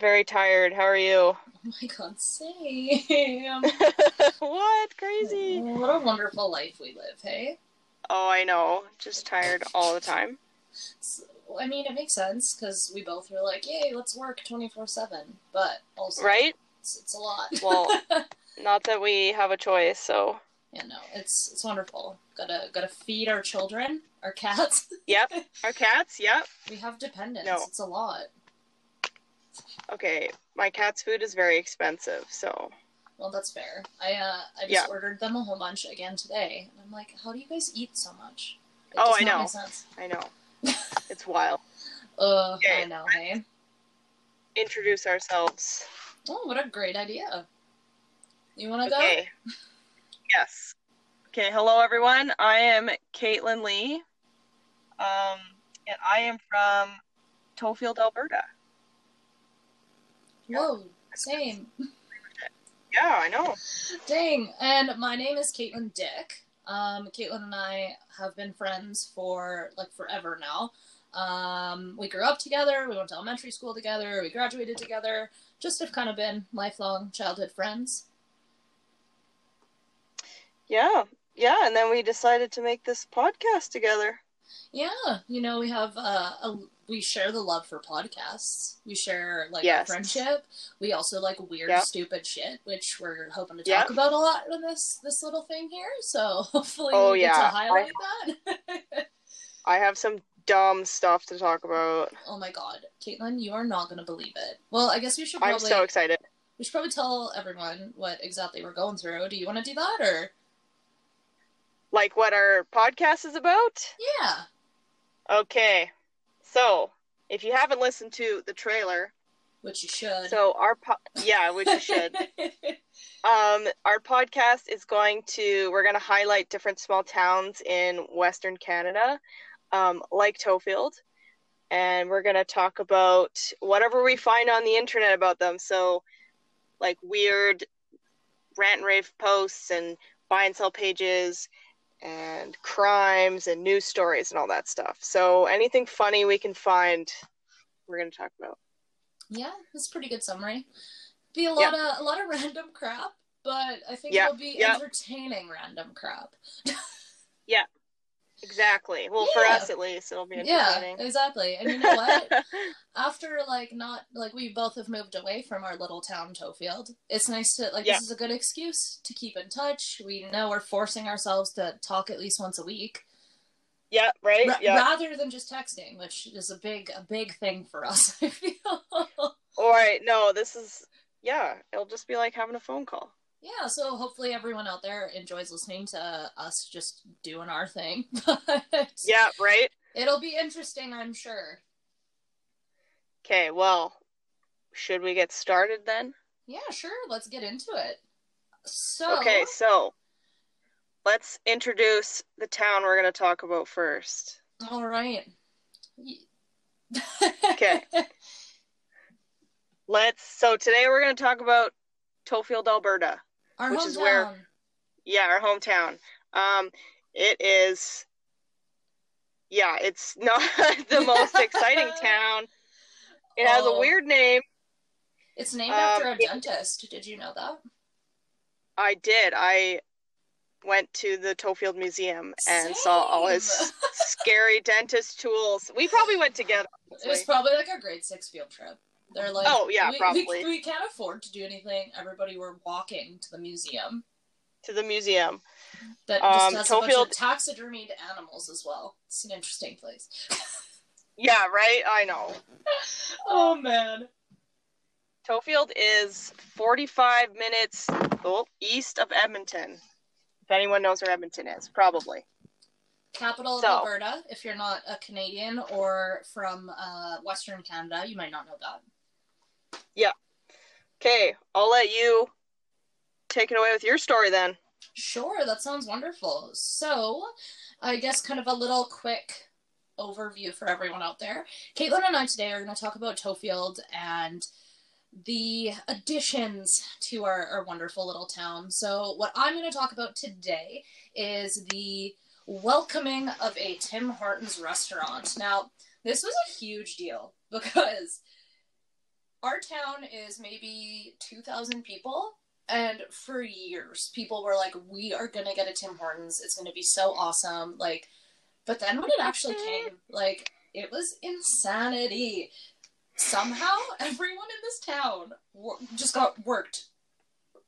very tired. How are you? Oh my god, same. what? Crazy. what a wonderful life we live, hey? Oh, I know. Just tired all the time. So, I mean, it makes sense because we both were like, yay, let's work 24 7. But also, Right? it's, it's a lot. Well, not that we have a choice, so. yeah, no, it's it's wonderful. Gotta gotta feed our children, our cats. Yep. Our cats, yep. we have dependents. No. It's a lot. Okay, my cat's food is very expensive, so. Well, that's fair. I uh, I just Yeah. ordered them a whole bunch again today, and I'm like, how do you guys eat so much? It Oh, I know. I know. It's wild. Ugh, Okay. I know. Hey. Introduce ourselves. Oh, what a great idea. You want to go? Okay. Yes. Okay, hello everyone. I am Caitlin Lee. Um, and I am from Tofield, Alberta. Whoa, same. Yeah, I know. Dang. And my name is Caitlin Dick. Um, Caitlin and I have been friends for like forever now. Um, we grew up together. We went to elementary school together. We graduated together. Just have kind of been lifelong childhood friends. Yeah, yeah, and then we decided to make this podcast together. Yeah, you know, we have uh, a we share the love for podcasts. We share like Yes. friendship. We also like weird, Yeah. stupid shit, which we're hoping to Yeah. talk about a lot in this this little thing here. So hopefully, Oh, we get to yeah. highlight that. I have some dumb stuff to talk about. oh my god, Caitlin, you are not going to believe it. Well, I guess we should I'm so excited. we should probably tell everyone what exactly we're going through. Do you want to do that or? Like what our podcast is about? Yeah. Okay. So, if you haven't listened to the trailer, Which you should. so our po- yeah, which you should. Um, our podcast is going to we're going to highlight different small towns in Western Canada, um, like Tofield, and we're going to talk about whatever we find on the internet about them. So, like weird rant and rave posts and buy and sell pages and crimes and news stories and all that stuff. So anything funny we can find, we're going to talk about. Yeah, that's a pretty good summary. Be a lot of a lot of random crap, but I think Yeah, it'll be yeah. entertaining random crap. Exactly. Well, for us at least, it'll be Yeah, entertaining. exactly. And you know what? After like not like we both have moved away from our little town Tofield, it's nice to like Yeah. this is a good excuse to keep in touch. We know we're forcing ourselves to talk at least once a week, yeah, right? ra- yeah. rather than just texting, which is a big a big thing for us. I feel. All right. No, this is, yeah, it'll just be like having a phone call. Yeah, so hopefully everyone out there enjoys listening to us just doing our thing. But Yeah, right? it'll be interesting, I'm sure. Okay, well, should we get started then? Yeah, sure. Let's get into it. So, Okay, so let's introduce the town we're going to talk about first. all right. Okay. Let's, so today we're going to talk about Tofield, Alberta. Our Which hometown. is where- Yeah, our hometown. Um, it is, yeah, it's not the most exciting town. It has a Oh. weird name. It's named Um, after a yeah. dentist. Did you know that? I did. I went to the Tofield Museum and saw all his scary dentist tools. We probably went together. It was probably like a grade six field trip. They're like, Oh, yeah, we, probably. We, we can't afford to do anything. Everybody we're walking to the museum to the museum. that Um, just has a bunch of Tofield- taxidermied animals as well. It's an interesting place. Yeah, right? I know. oh man. Tofield is 45 minutes oh, east of Edmonton. If anyone knows where Edmonton is, probably. Capital of So- Alberta. If you're not a Canadian or from uh, Western Canada, you might not know that. Okay, I'll let you take it away with your story then. Sure, that sounds wonderful. So, I guess kind of a little quick overview for everyone out there. Caitlin and I today are going to talk about Tofield and the additions to our, our wonderful little town. So, what I'm going to talk about today is the welcoming of a Tim Hortons restaurant. Now, this was a huge deal because our town is maybe 2,000 people. And for years, people were like, we are going to get a Tim Hortons. It's going to be so awesome. Like, but then when it actually came, like, it was insanity. Somehow, everyone in this town wor- just got worked,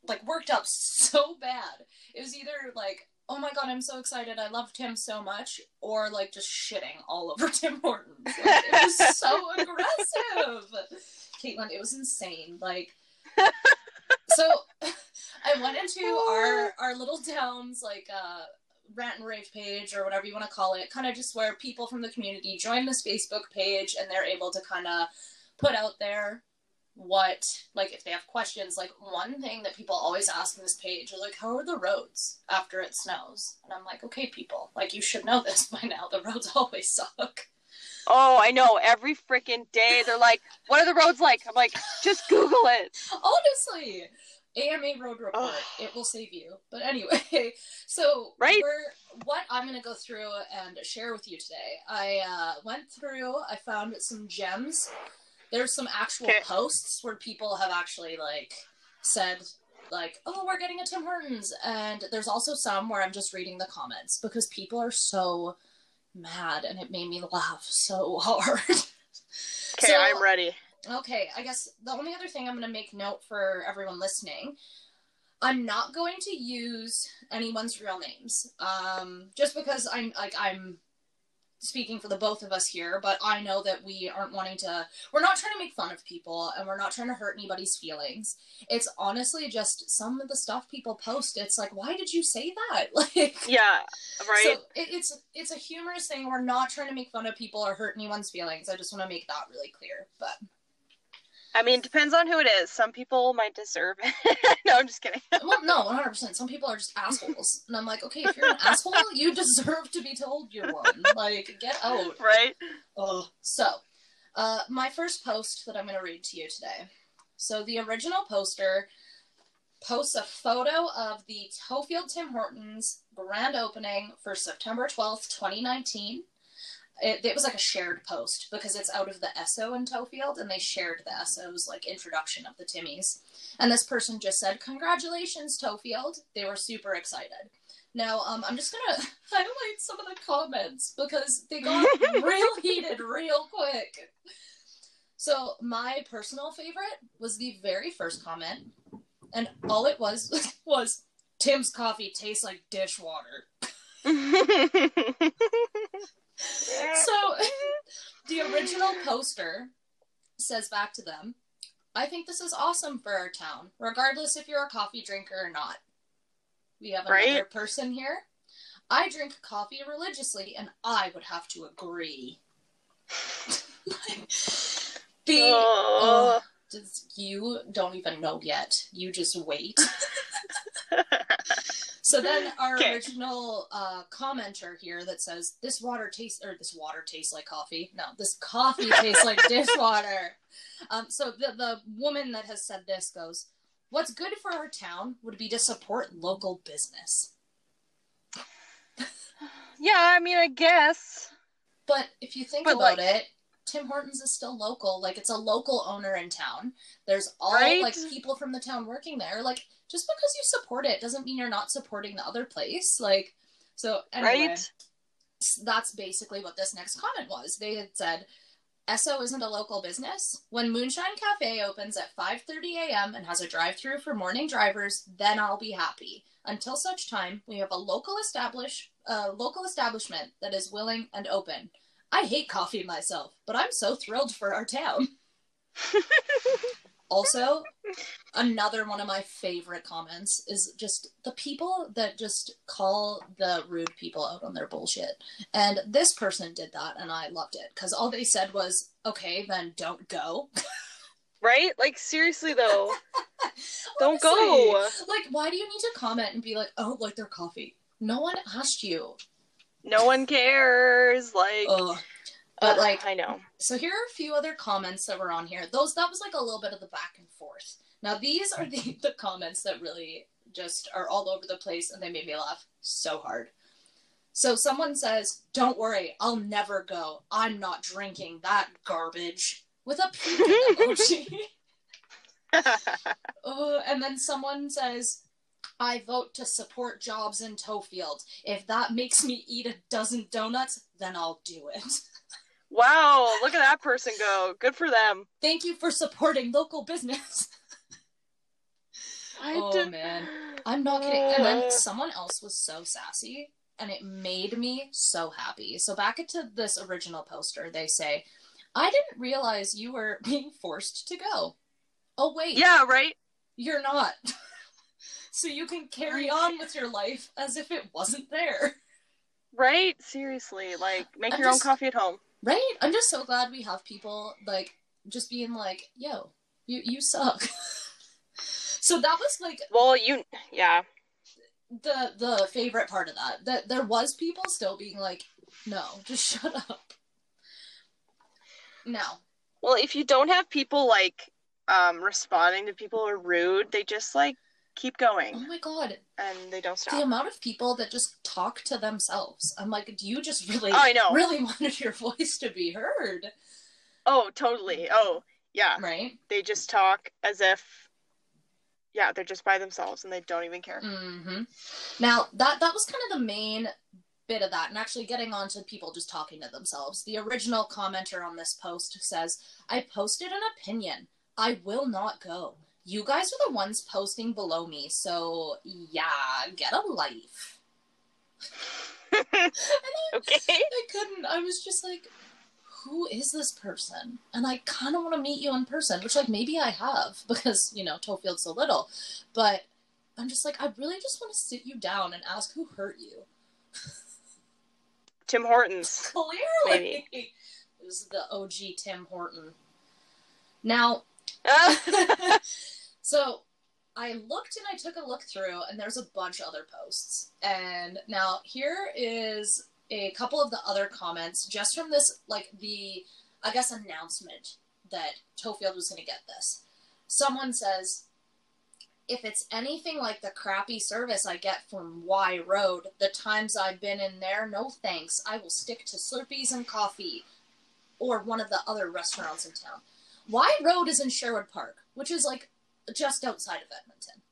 like, worked up so bad. It was either like, oh my god, I'm so excited, I love Tim so much, or like just shitting all over Tim Hortons. Like, it was so aggressive. Caitlin, it was insane. Like, so I went into our our little town's like uh rant and rave page or whatever you want to call it, kind of just where people from the community join this Facebook page and they're able to kind of put out there what like if they have questions like one thing that people always ask in this page is like how are the roads after it snows and i'm like okay people like you should know this by now the roads always suck Oh, I know. Every freaking day they're like, "What are the roads like?" I'm like, "Just Google it." honestly ama road report Ugh. it will save you but anyway so Right. we're, what i'm going to go through and share with you today i uh, went through i found some gems there's some actual Okay. posts where people have actually like said like oh we're getting a tim hortons and there's also some where i'm just reading the comments because people are so mad and it made me laugh so hard Okay, So- I'm ready. Okay, I guess the only other thing I'm going to make note for everyone listening, I'm not going to use anyone's real names. Um, just because I'm like I'm speaking for the both of us here, but I know that we aren't wanting to we're not trying to make fun of people and we're not trying to hurt anybody's feelings. It's honestly just some of the stuff people post. It's like, why did you say that? Like Yeah, right. so it, it's it's a humorous thing. We're not trying to make fun of people or hurt anyone's feelings. I just want to make that really clear. But I mean, it depends on who it is. Some people might deserve it. no, I'm just kidding. well, no, one hundred percent. Some people are just assholes, and I'm like, okay, if you're an asshole, you deserve to be told you're one. Like, get out. Right? Ugh. So, uh, my first post that I'm going to read to you today. So the original poster posts a photo of the Tofield Tim Hortons grand opening for September 12th, 2019. It, it was like a shared post because it's out of the Esso in Tofield and they shared the Esso's like introduction of the Timmies. And this person just said, Congratulations, Tofield. They were super excited. Now, um, I'm just gonna highlight some of the comments because they got real heated real quick. So, my personal favorite was the very first comment, and all it was was Tim's coffee tastes like dishwater. So, the original poster says back to them, I think this is awesome for our town, regardless if you're a coffee drinker or not. We have another Right. person here. I drink coffee religiously, and I would have to agree. the Oh. just, you don't even know yet. You just wait. So then our Okay. original uh, commenter here that says this water tastes or this water tastes like coffee. No, this coffee tastes like dishwater. Um, so the the woman that has said this goes, "What's good for our town would be to support local business." yeah, I mean, I guess. But if you think But, about like- it, Tim Hortons is still local. Like it's a local owner in town. There's all Right? like people from the town working there. Like just because you support it doesn't mean you're not supporting the other place. Like so anyway, Right? that's basically what this next comment was. They had said Esso isn't a local business. When Moonshine Cafe opens at 5:30 a.m. and has a drive-through for morning drivers, then I'll be happy. Until such time, we have a local establish a local establishment that is willing and open. I hate coffee myself, but I'm so thrilled for our town. also, another one of my favorite comments is just the people that just call the rude people out on their bullshit. And this person did that, and I loved it because all they said was, "Okay, then don't go." Right? Like, seriously, though. Don't go. Like, why do you need to comment and be like, "I don't like their coffee"? No one asked you. No one cares. Like, Ugh. But like, I know. So here are a few other comments that were on here. Those that was like a little bit of the back and forth. Now these are the, the comments that really just are all over the place and they made me laugh so hard. So someone says, Don't worry, I'll never go. I'm not drinking that garbage with a puking emoji. Uh, and then someone says, I vote to support jobs in Tofield. If that makes me eat a dozen donuts, then I'll do it. Wow, look at that person go. Good for them. Thank you for supporting local business. I oh did- man, I'm not kidding. Uh. And then someone else was so sassy, and it made me so happy. So back into this original poster, they say, "I didn't realize you were being forced to go. Oh wait, Yeah, right? you're not. so you can carry on with your life as if it wasn't there." Right? Seriously. Like, make I'm your just- own coffee at home. Right? I'm just so glad we have people like just being like, "Yo, you you suck." so that was like Well, you, yeah. the the favorite part of that that there was people still being like no just shut up No. Well, if you don't have people like um responding to people who are rude, they just like keep going. oh my god and they don't stop. the amount of people that just talk to themselves i'm like do you just really Oh, I know. really wanted your voice to be heard Oh, totally. Oh, yeah. right They just talk as if yeah, they're just by themselves and they don't even care. Mm-hmm. now that that was kind of the main bit of that and actually getting on to people just talking to themselves the original commenter on this post says i posted an opinion i will not go you guys are the ones posting below me so yeah get a life okay. i couldn't i was just like who is this person and i kind of want to meet you in person which like maybe i have because you know tofield's so little but i'm just like i really just want to sit you down and ask who hurt you Tim Hortons. Clearly. It was the OG Tim Horton. Now, so I looked and I took a look through, and there's a bunch of other posts. And now here is a couple of the other comments just from this, like the, I guess, announcement that Tofield was going to get this. Someone says, if it's anything like the crappy service I get from Wye Road, the times I've been in there, no thanks. I will stick to Slurpees and coffee or one of the other restaurants in town. Wye Road is in Sherwood Park, which is like just outside of Edmonton.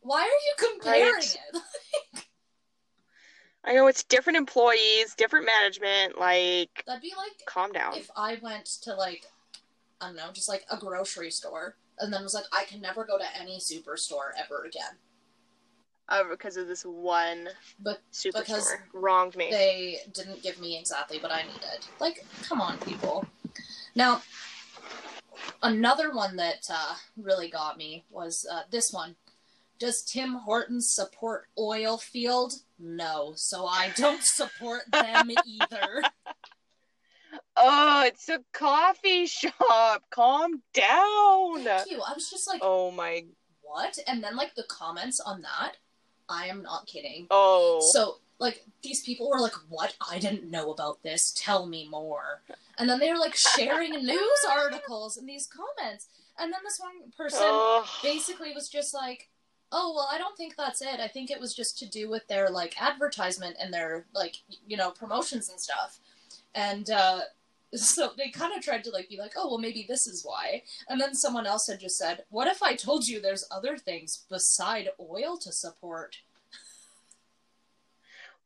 Why are you comparing Right. it? I know it's different employees, different management. Like, That'd be like calm down. if I went to like I don't know, just like a grocery store and then was like, I can never go to any superstore ever again. Uh, because of this one But superstore because wronged me. they didn't give me exactly what I needed. Like, come on, people. Now, another one that uh, really got me was uh, this one. Does Tim Hortons support oil field? No, so I don't support them either. Oh, it's a coffee shop. Calm down. Thank you. I was just like, Oh my. what? And then like the comments on that, I am not kidding. Oh. So like these people were like, "What? I didn't know about this. Tell me more." And then they were like sharing news articles and these comments. And then this one person Oh. basically was just like, "Oh well, I don't think that's it. I think it was just to do with their like advertisement and their like you know promotions and stuff." And uh, so they kind of tried to like be like, "Oh well, maybe this is why." And then someone else had just said, "What if I told you there's other things beside oil to support?"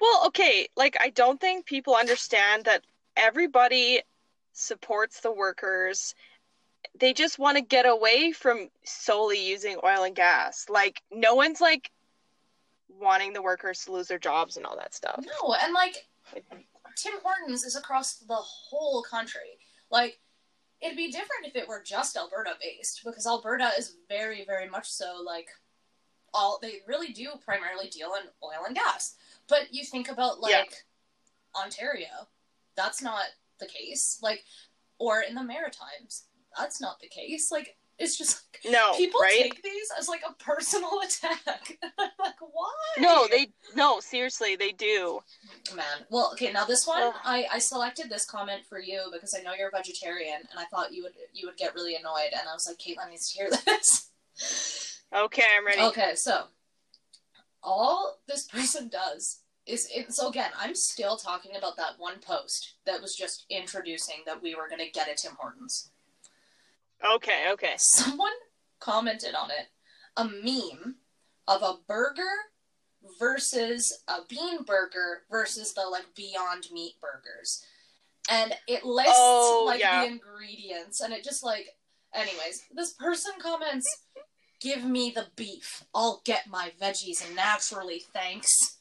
Well, okay, like I don't think people understand that everybody supports the workers. They just want to get away from solely using oil and gas. Like no one's like wanting the workers to lose their jobs and all that stuff. No, and like Tim Hortons is across the whole country. Like, it'd be different if it were just Alberta based, because Alberta is very, very much so like all they really do primarily deal in oil and gas. But you think about like Yeah. Ontario, that's not the case. Like, or in the Maritimes, that's not the case. Like, it's just like, No, people right? take these as like a personal attack. like, why? No, they no, seriously, they do. Man, well, okay. Now this one, Ugh. I, I selected this comment for you because I know you're a vegetarian, and I thought you would you would get really annoyed, and I was like, Caitlin needs to hear this. Okay, I'm ready. okay, so all this person does is it, so again, I'm still talking about that one post that was just introducing that we were going to get a Tim Hortons. Okay, okay. Someone commented on it a meme of a burger versus a bean burger versus the like Beyond Meat burgers. And it lists Oh, like yeah. the ingredients and it just like anyways, this person comments give me the beef. I'll get my veggies naturally, thanks.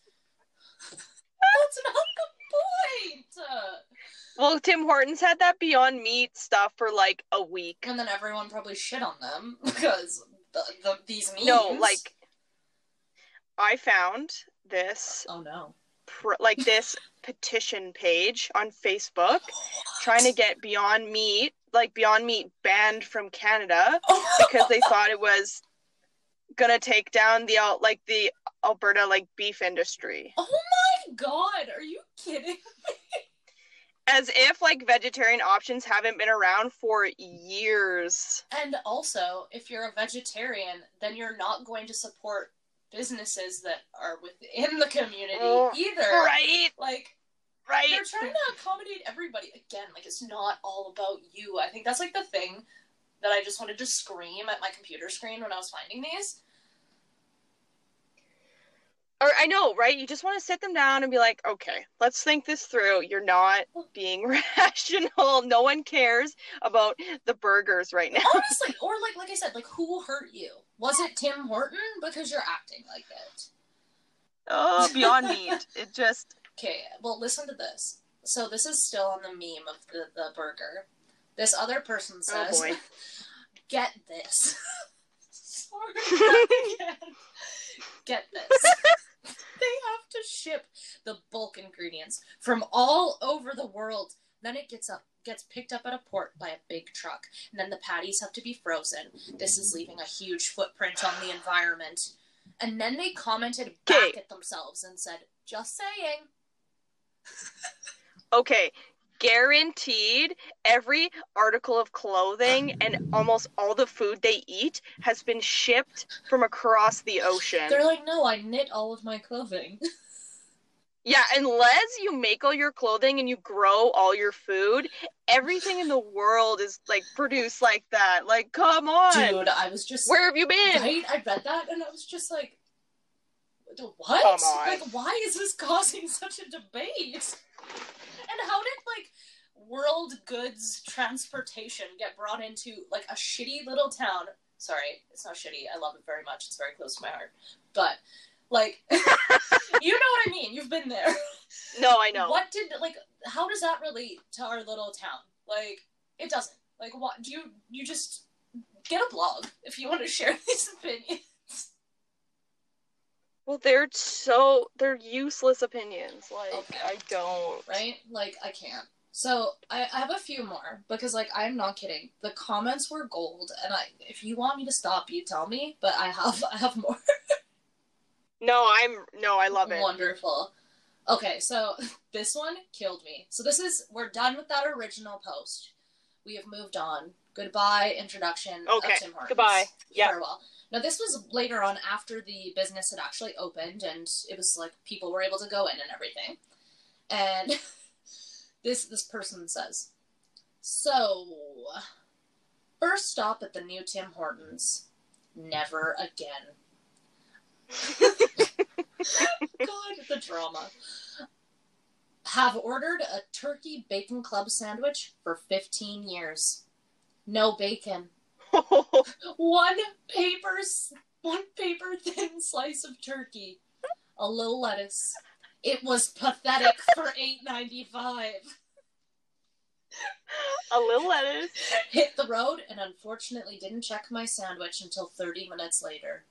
That's not the point. Well, Tim Hortons had that Beyond Meat stuff for like a week. and then everyone probably shit on them because the, the these memes. No, like I found this oh no, pr- like this petition page on Facebook trying to get Beyond Meat, like Beyond Meat banned from Canada because they thought it was gonna take down the like the Alberta like beef industry. Oh my god, are you kidding? Me? As if like vegetarian options haven't been around for years. And also, if you're a vegetarian, then you're not going to support businesses that are within the community Oh, either. Right, Like right. they're trying to accommodate everybody. Again, like it's not all about you. I think that's like the thing that I just wanted to scream at my computer screen when I was finding these. Or I know, right? You just want to sit them down and be like, okay, let's think this through. You're not oh. being rational. No one cares about the burgers right now. Honestly, or like like I said, like who hurt you? Was it Tim Horton? Because you're acting like it. Oh, Beyond Meat. It just Okay, well, listen to this. So this is still on the meme of the, the burger. This other person Oh, says, boy. "Get this." Sorry, not again. Get this. they have to ship the bulk ingredients from all over the world. Then it gets up, gets picked up at a port by a big truck, and then the patties have to be frozen. This is leaving a huge footprint on the environment. And then they commented back Okay. at themselves and said, "Just saying." okay. Guaranteed, every article of clothing and almost all the food they eat has been shipped from across the ocean. They're like, no, I knit all of my clothing. Yeah, unless you make all your clothing and you grow all your food, everything in the world is like produced like that. Like, come on. Dude, I was just Where have you been? right. I read that and I was just like, what? Like, why is this causing such a debate? And how did like world goods transportation get brought into like a shitty little town? Sorry, it's not shitty. I love it very much. It's very close to my heart. But like, you know what I mean. You've been there. No, I know. What did like? How does that relate to our little town? Like, it doesn't. Like, what do you? You just get a blog if you want to share these opinions. Well, they're so they're useless opinions. Like Okay. I don't. right? Like I can't. So I, I have a few more because like I'm not kidding. The comments were gold, and I if you want me to stop, you tell me. But I have I have more. No, I'm no, I love it. Wonderful. Okay, so this one killed me. So this is we're done with that original post. We have moved on. Goodbye introduction Okay, of Tim Hortons. goodbye. Yeah. Farewell. Now this was later on after the business had actually opened and it was like people were able to go in and everything. And this this person says, So first stop at the new Tim Hortons. Never again. God, the drama. Have ordered a turkey bacon club sandwich for 15 years. No bacon. One paper, one paper thin slice of turkey, a little lettuce. It was pathetic for eight ninety five. a little lettuce. Hit the road and unfortunately didn't check my sandwich until thirty minutes later.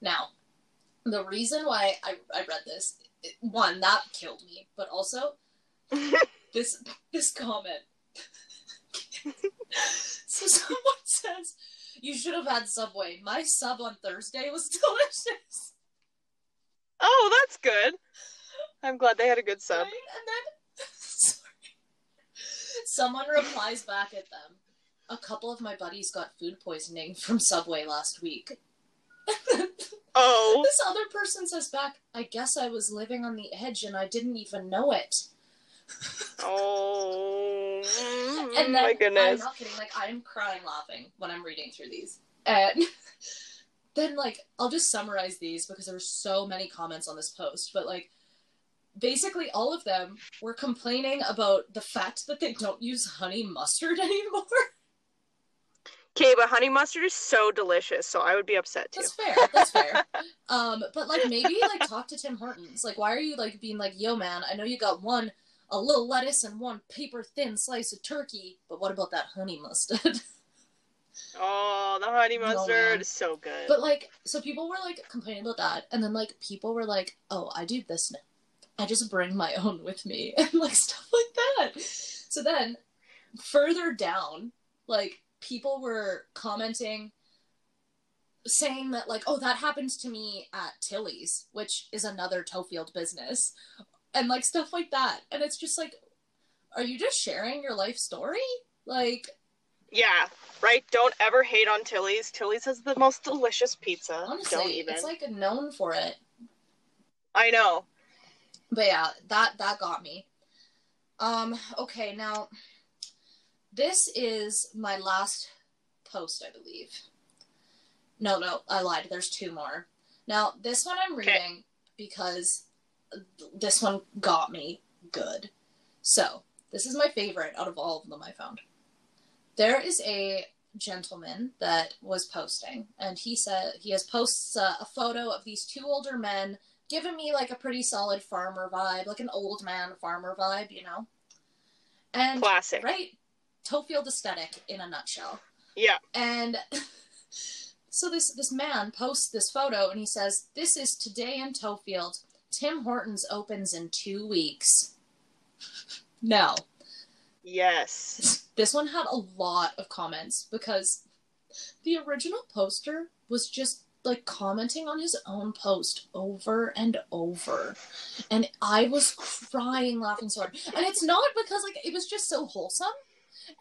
Now, the reason why I, I read this, one that killed me, but also this this comment. so someone says, "You should have had Subway. My sub on Thursday was delicious." oh, that's good. I'm glad they had a good sub. Right? And then sorry. someone replies back at them. A couple of my buddies got food poisoning from Subway last week. Oh, This other person says back, I guess I was living on the edge and I didn't even know it. Oh, And then my I'm goodness. not kidding, like I'm crying laughing when I'm reading through these. And then like I'll just summarize these because there's so many comments on this post, but like basically all of them were complaining about the fact that they don't use honey mustard anymore. Okay, but honey mustard is so delicious, so I would be upset too. That's fair. That's fair. um, but like maybe like talk to Tim Hortons. Like, why are you like being like, yo, man? I know you got one a little lettuce and one paper thin slice of turkey, but what about that honey mustard? Oh, the honey mustard man. is so good. but like, so people were like complaining about that, and then like people were like, oh, I do this now. I just bring my own with me and like stuff like that. So then further down, like people were commenting saying that like oh that happens to me at Tilly's, which is another Tofield business. And like stuff like that. And it's just like are you just sharing your life story? Like yeah, right. Don't ever hate on Tilly's. Tilly's has the most delicious pizza. honestly, Don't even. it's like known for it. I know. but yeah that that got me um okay now this is my last post i believe no no i lied there's two more now this one i'm Okay. reading because this one got me good so this is my favorite out of all of them i found there is a gentleman that was posting and he said he has posts uh, a photo of these two older men giving me like a pretty solid farmer vibe, like an old man farmer vibe, you know? And Classic. right, Tofield aesthetic in a nutshell. Yeah. And so this this man posts this photo and he says, "This is today in Tofield. Tim Hortons opens in 2 weeks." No. Yes. this one had a lot of comments because the original poster was just like commenting on his own post over and over and i was crying laughing so hard and it's not because like it was just so wholesome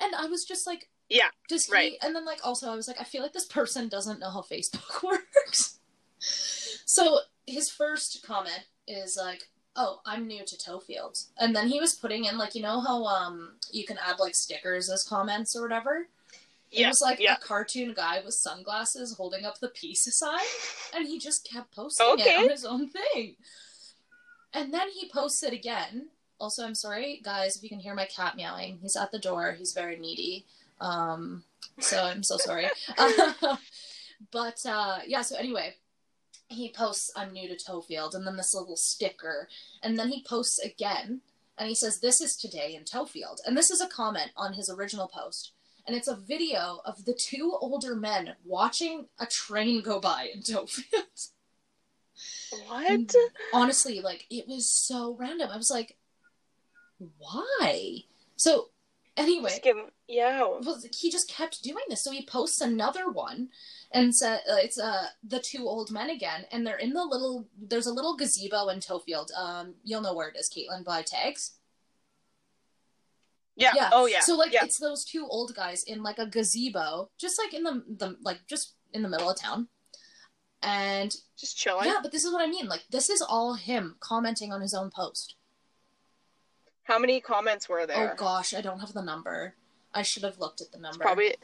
and i was just like Yeah, he right. and then like also i was like i feel like this person doesn't know how facebook works so his first comment is like oh i'm new to tofield and then he was putting in like you know how um you can add like stickers as comments or whatever it Yeah. was like yeah. a cartoon guy with sunglasses holding up the peace sign, and he just kept posting it on his own thing. And then he posts it again. Also, I'm sorry, guys, if you can hear my cat meowing. He's at the door. He's very needy. Um, so I'm so sorry. but uh, yeah, so anyway, he posts, I'm new to Tofield, and then this little sticker. And then he posts again, and he says, This is today in Tofield. And this is a comment on his original post and it's a video of the two older men watching a train go by in Tofield. What? Honestly, like it was so random. I was like, why? So anyway, him, yeah. well, he just kept doing this. So he posts another one and said uh, it's uh the two old men again, and they're in the little. There's a little gazebo in Tofield. Um, you'll know where it is, Caitlin, by tags. Yeah. Yeah. Oh yeah. So like yeah. it's those two old guys in like a gazebo, just like in the the like just in the middle of town. And just chilling. yeah, but this is what I mean. Like this is all him commenting on his own post. How many comments were there? Oh gosh, I don't have the number. I should have looked at the number. Probably.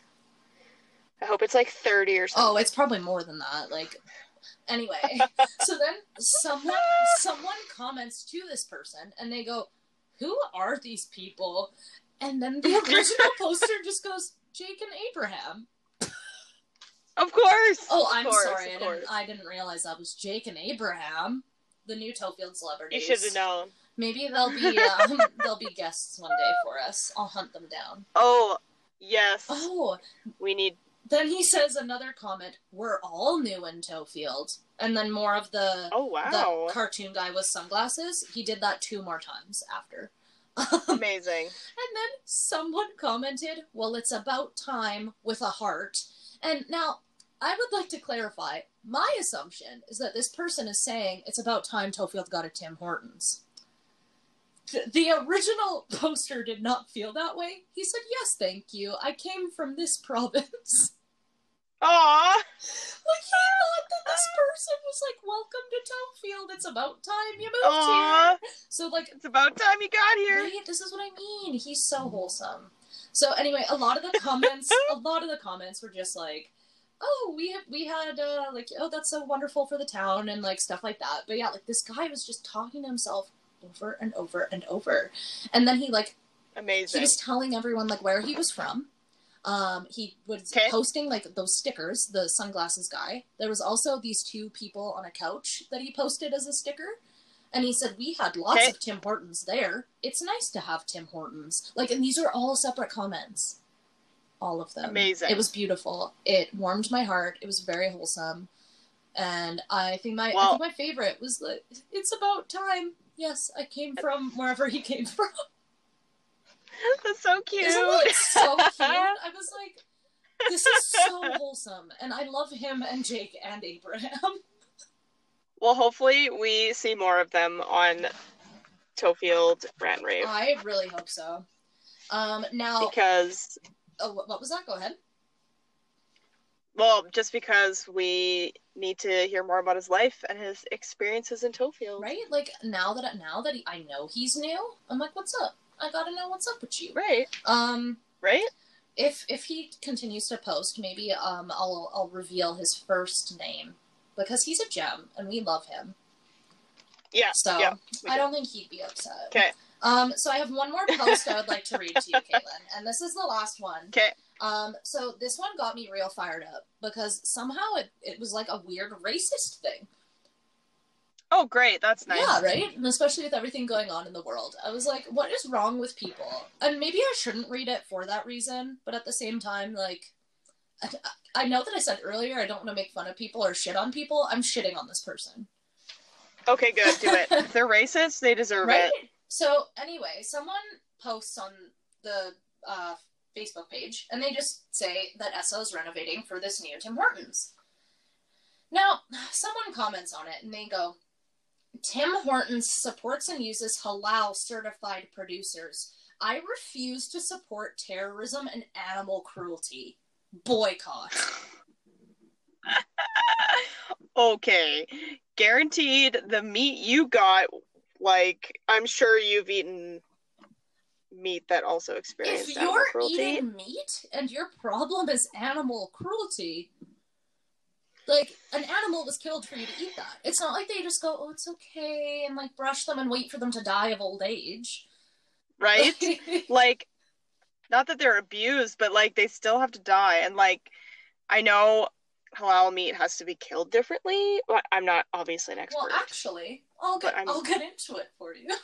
I hope it's like thirty or something. Oh, it's probably more than that. Like anyway. so then someone someone comments to this person and they go, Who are these people? And then the original poster just goes, Jake and Abraham. Of course. Oh, Of I'm course, sorry. I didn't. I didn't realize that was Jake and Abraham, the new Tofield celebrities. You should have known. Maybe they'll be um, they'll be guests one day for us. I'll hunt them down. Oh, yes. Oh, We need. Then he says another comment. We're all new in Tofield, and then more of the Oh wow. the cartoon guy with sunglasses. He did that two more times after. Amazing. And then someone commented, "Well, it's about time with a heart." And now I would like to clarify. My assumption is that this person is saying it's about time Tofield got a Tim Hortons. The, original poster did not feel that way. He said, "Yes, thank you. I came from this province." Aw. like he thought that this person was like, "Welcome to Tofield. It's about time you moved Aw. here." So like It's about time you got here. Right? This is what I mean. He's so wholesome. So anyway, a lot of the comments, a lot of the comments were just like, oh, we have, we had uh, like oh that's so wonderful for the town and like stuff like that. But yeah, like this guy was just talking to himself over and over and over, and then he like Amazing. he was telling everyone like where he was from. Um, he was Okay. posting like those stickers, the sunglasses guy. There was also these two people on a couch that he posted as a sticker. And he said, We had lots Okay. of Tim Hortons there. It's nice to have Tim Hortons. Like, and these are all separate comments. All of them. Amazing. It was beautiful. It warmed my heart. It was very wholesome. And I think my I think my favorite was like it's about time. Yes, I came from wherever he came from. That's so cute. Isn't that so cute? I was like, this is so wholesome, and I love him and Jake and Abraham. well, hopefully we see more of them on Tofield Rant Rave I really hope so. Um, now, because, oh, what was that? Go ahead. Well, just because we need to hear more about his life and his experiences in Tofield. Right? Like now that now that he, I know he's new, I'm like, what's up? I gotta know what's up with you. Right. Um, Right. if if he continues to post, maybe um, I'll I'll reveal his first name because he's a gem and we love him. Yeah. So yeah. I do. don't think he'd be upset. Okay. Um, so I have one more post I would like to read to you, Caitlin, and this is the last one. Okay. Um, so this one got me real fired up because somehow it, it was like a weird racist thing. Oh, great. That's nice. Yeah, right? And especially with everything going on in the world. I was like, what is wrong with people? And maybe I shouldn't read it for that reason, but at the same time, like, I, I know that I said earlier I don't want to make fun of people or shit on people. I'm shitting on this person. Okay, good. Do it. if they're racist, they deserve Right? it. So, anyway, someone posts on the uh, Facebook page and they just say that Esso is renovating for this new Tim Hortons. Now, someone comments on it and they go, Tim Hortons supports and uses halal certified producers. I refuse to support terrorism and animal cruelty. Boycott. okay. Guaranteed the meat you got, like, I'm sure you've eaten meat that also experienced If you're cruelty. eating meat and your problem is animal cruelty, like an animal was killed for you to eat that. It's not like they just go, "Oh, it's okay," and like brush them and wait for them to die of old age. Right? like, not that they're abused, but like they still have to die. And like, I know halal meat has to be killed differently. But I'm not obviously an expert. well, actually, I'll get I'm- I'll get into it for you.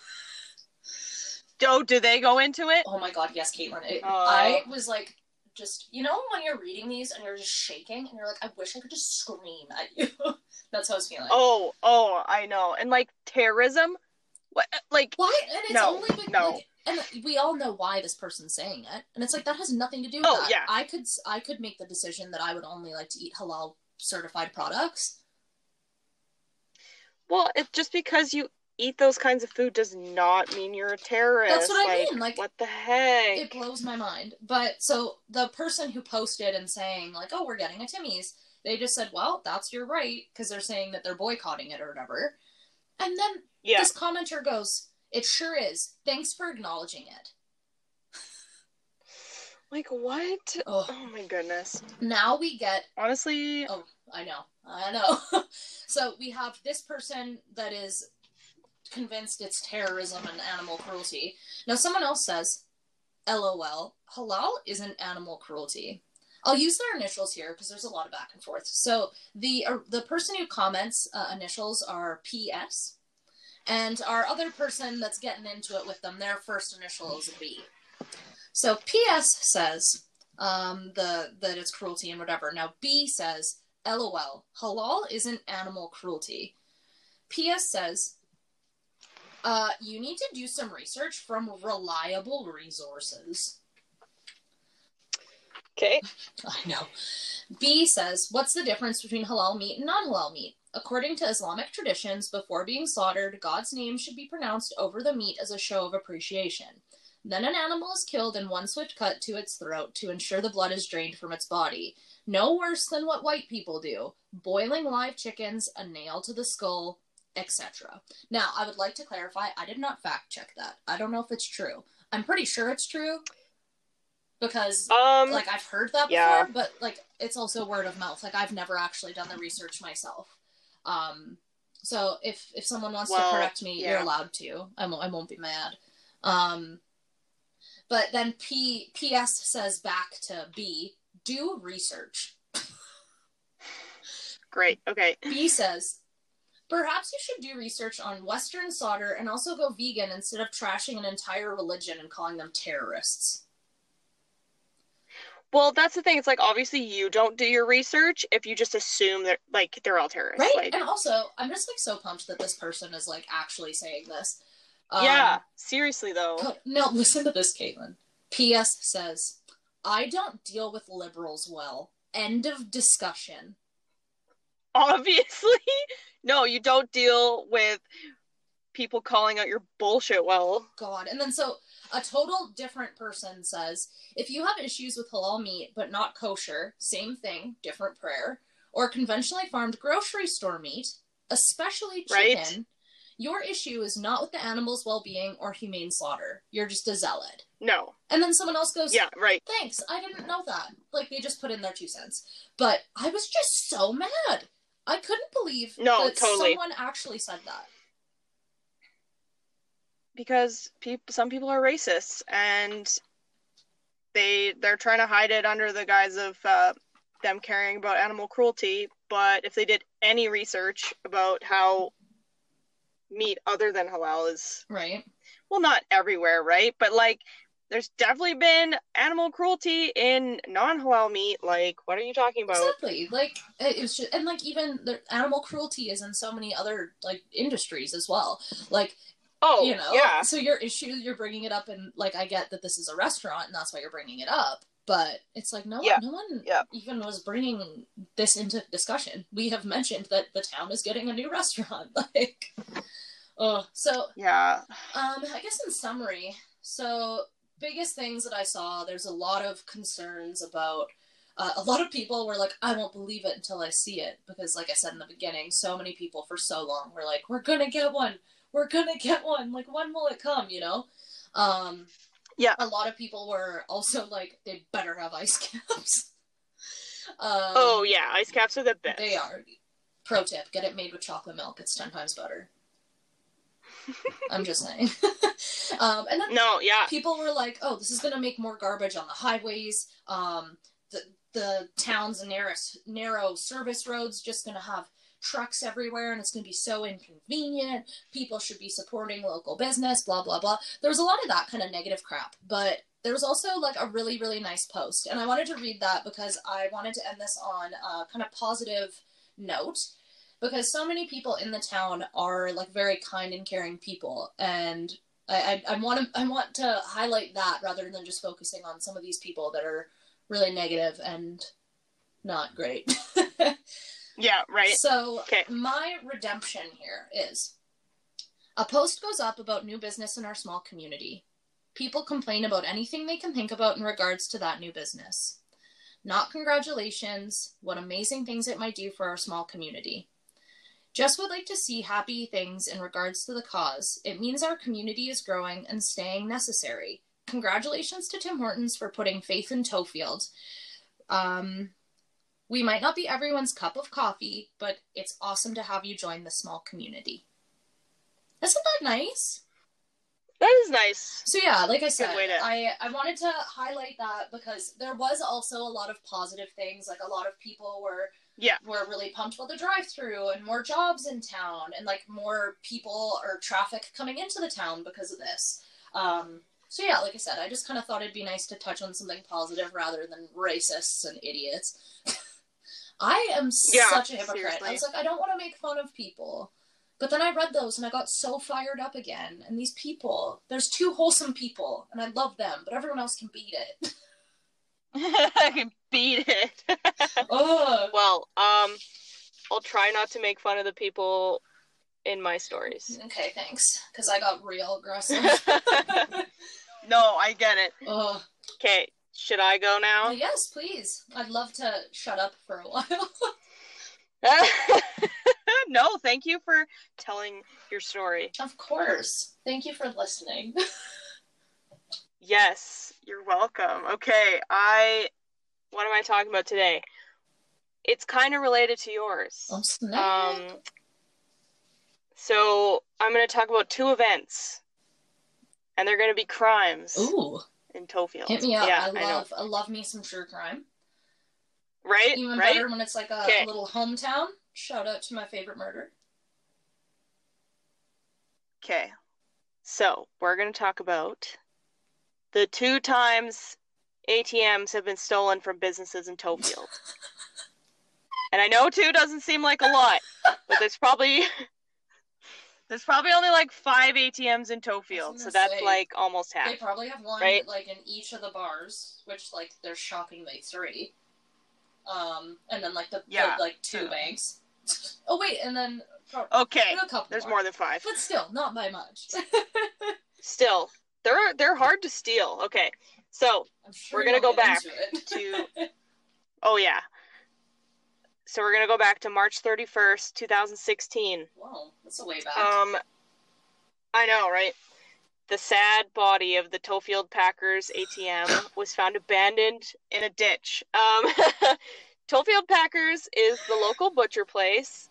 Oh, do they go into it? Oh my god, yes, Caitlin. It, Oh. I was like, just you know when you're reading these and you're just shaking and you're like, I wish I could just scream at you. That's how I was feeling. Oh, oh, I know. And like terrorism, what? Uh, like, Why? And it's No, only because, no. like, and we all know why this person's saying it, and it's like that has nothing to do with Oh, that. yeah. I could I could make the decision that I would only like to eat halal certified products. well, it just because you eat those kinds of food does not mean you're a terrorist. That's what I mean, like- what the heck? It blows my mind. But so the person who posted and saying like, "Oh, we're getting a Timmy's," they just said, "Well, that's your right," because they're saying that they're boycotting it or whatever. And then yeah. this commenter goes, "It sure is. Thanks for acknowledging it." Like what? Oh, Oh my goodness. now we get Honestly, Oh, I know. I know. so we have this person that is convinced it's terrorism and animal cruelty. Now someone else says, LOL, halal isn't animal cruelty. I'll use their initials here because there's a lot of back and forth. So the uh, the person who comments uh, initials are PS, and our other person that's getting into it with them, their first initial is B. So PS says um, the that it's cruelty and whatever. Now B says, "LOL, halal isn't animal cruelty." PS says, uh, "You need to do some research from reliable resources." Okay. I know. B says, What's the difference between halal meat and non halal meat? According to Islamic traditions, before being slaughtered, God's name should be pronounced over the meat as a show of appreciation. Then an animal is killed and one swift cut to its throat to ensure the blood is drained from its body. No worse than what white people do boiling live chickens, a nail to the skull, etc. Now, I would like to clarify I did not fact check that. I don't know if it's true. I'm pretty sure it's true. Because Um, like I've heard that yeah. before, but like it's also word of mouth. Like I've never actually done the research myself. Um, so if if someone wants Well, to correct me, you're allowed to. I won't. I won't be mad. Um, but then P P.S. says back to B. Do research. great. Okay. B says, perhaps you should do research on Western solder and also go vegan instead of trashing an entire religion and calling them terrorists. Well, that's the thing. It's like obviously you don't do your research if you just assume that like they're all terrorists. Right? Like, and also, I'm just like so pumped that this person is like actually saying this. Um, yeah. Seriously though. No, listen to this, Caitlin. P.S. says, I don't deal with liberals well. End of discussion. Obviously, no. You don't deal with people calling out your bullshit. Well, God. And then so a total different person says, if you have issues with halal meat but not kosher, same thing, different prayer, or conventionally farmed grocery store meat, especially chicken, Right. your issue is not with the animal's well-being or humane slaughter. You're just a zealot. no. And then someone else goes, Yeah. Right. thanks, I didn't know that. Like they just put in their two cents. But I was just so mad. I couldn't believe No, that totally. someone actually said that. Because people some people are racists and they they're trying to hide it under the guise of uh, them caring about animal cruelty but if they did any research about how meat other than halal is Right. well not everywhere right but like there's definitely been animal cruelty in non-halal meat like what are you talking about Exactly. Like it was just, and like even the animal cruelty is in so many other like industries as well. Like oh you know, yeah so your issue, you're bringing it up, and like I get that this is a restaurant, and that's why you're bringing it up. But it's like no, Yeah. no one Yeah. even was bringing this into discussion. We have mentioned that the town is getting a new restaurant. Like, oh, so yeah um, I guess in summary, so biggest things that I saw, there's a lot of concerns about. Uh, a lot of people were like, "I won't believe it until I see it," because, like I said in the beginning, so many people for so long were like, "We're gonna get one, we're gonna get one." Like, when will it come? You know. Um, Yeah. A lot of people were also like, "They better have ice caps." um, oh yeah ice caps are the best they are. Pro tip: get it made with chocolate milk. It's ten times better. I'm just saying. um, and then no yeah people were like, "Oh, this is to make more garbage on the highways. Um, the the town's narrow narrow service roads just to have trucks everywhere, and it's going to be so inconvenient. People should be supporting local business. Blah blah blah." There was a lot of that kind of negative crap, but there was also like a really really nice post, and I wanted to read that because I wanted to end this on a kind of positive note because so many people in the town are like very kind and caring people and I, I, I want to I want to highlight that rather than just focusing on some of these people that are really negative and not great. yeah right So Okay. my redemption here is a post goes up about new business in our small community. People complain about anything they can think about in regards to that new business. Not congratulations, what amazing things it might do for our small community. Just would like to see happy things in regards to the cause. It means our community is growing and staying necessary. Congratulations to Tim Hortons for putting faith in Tofield. Um, we might not be everyone's cup of coffee, but it's awesome to have you join the small community. Isn't that nice? that is nice So yeah, like I said, to- I I wanted to highlight that because there was also a lot of positive things. Like a lot of people were Yeah. were really pumped about the drive-through and more jobs in town and like more people or traffic coming into the town because of this. Um, so yeah, like I said, I just kind of thought it'd be nice to touch on something positive rather than racists and idiots. I am Yeah, such a hypocrite. I was like, I don't want to make fun of people. But then I read those and I got so fired up again. And these people, there's two wholesome people, and I love them, but everyone else can beat it. I can beat it. Ugh. well, um, I'll try not to make fun of the people in my stories. Okay, thanks. Because I got real aggressive. no, I get it. Ugh. Okay, should I go Oh, now? yes, please. I'd love to shut up for a while. no, thank you for telling your story. of course. Thank you for listening. Yes, You're welcome. Okay, I. What am I talking about today? It's kind of related to yours. Oh. Um, so I'm going to talk about two events, and they're going to be crimes Ooh, in Tofield. hit me up. Yeah, I I love I, love me some true crime. Right, Even right. better when it's like a, Okay. little hometown. Shout out to my favorite murder. Okay, so we're going to talk about the two times ATMs have been stolen from businesses in Tofield. and I know two doesn't seem like a lot, but there's probably there's probably only like five ATMs in Tofield, so that's say, like almost half. They probably have one Right. like in each of the bars, which like there's shockingly three. Um, and then like the, Yeah. like two banks. oh wait, and then pro- Okay, a couple there's more than five. but still not by much. Still, they're they're hard to steal. Okay, so sure We're gonna go back to oh yeah, so we're gonna go back to March thirty first, two thousand sixteen. Whoa, that's a way back. Um, I know, right? The sad body of the Tofield Packers ATM was found abandoned in a ditch. Um, Tofield Packers is the local butcher place.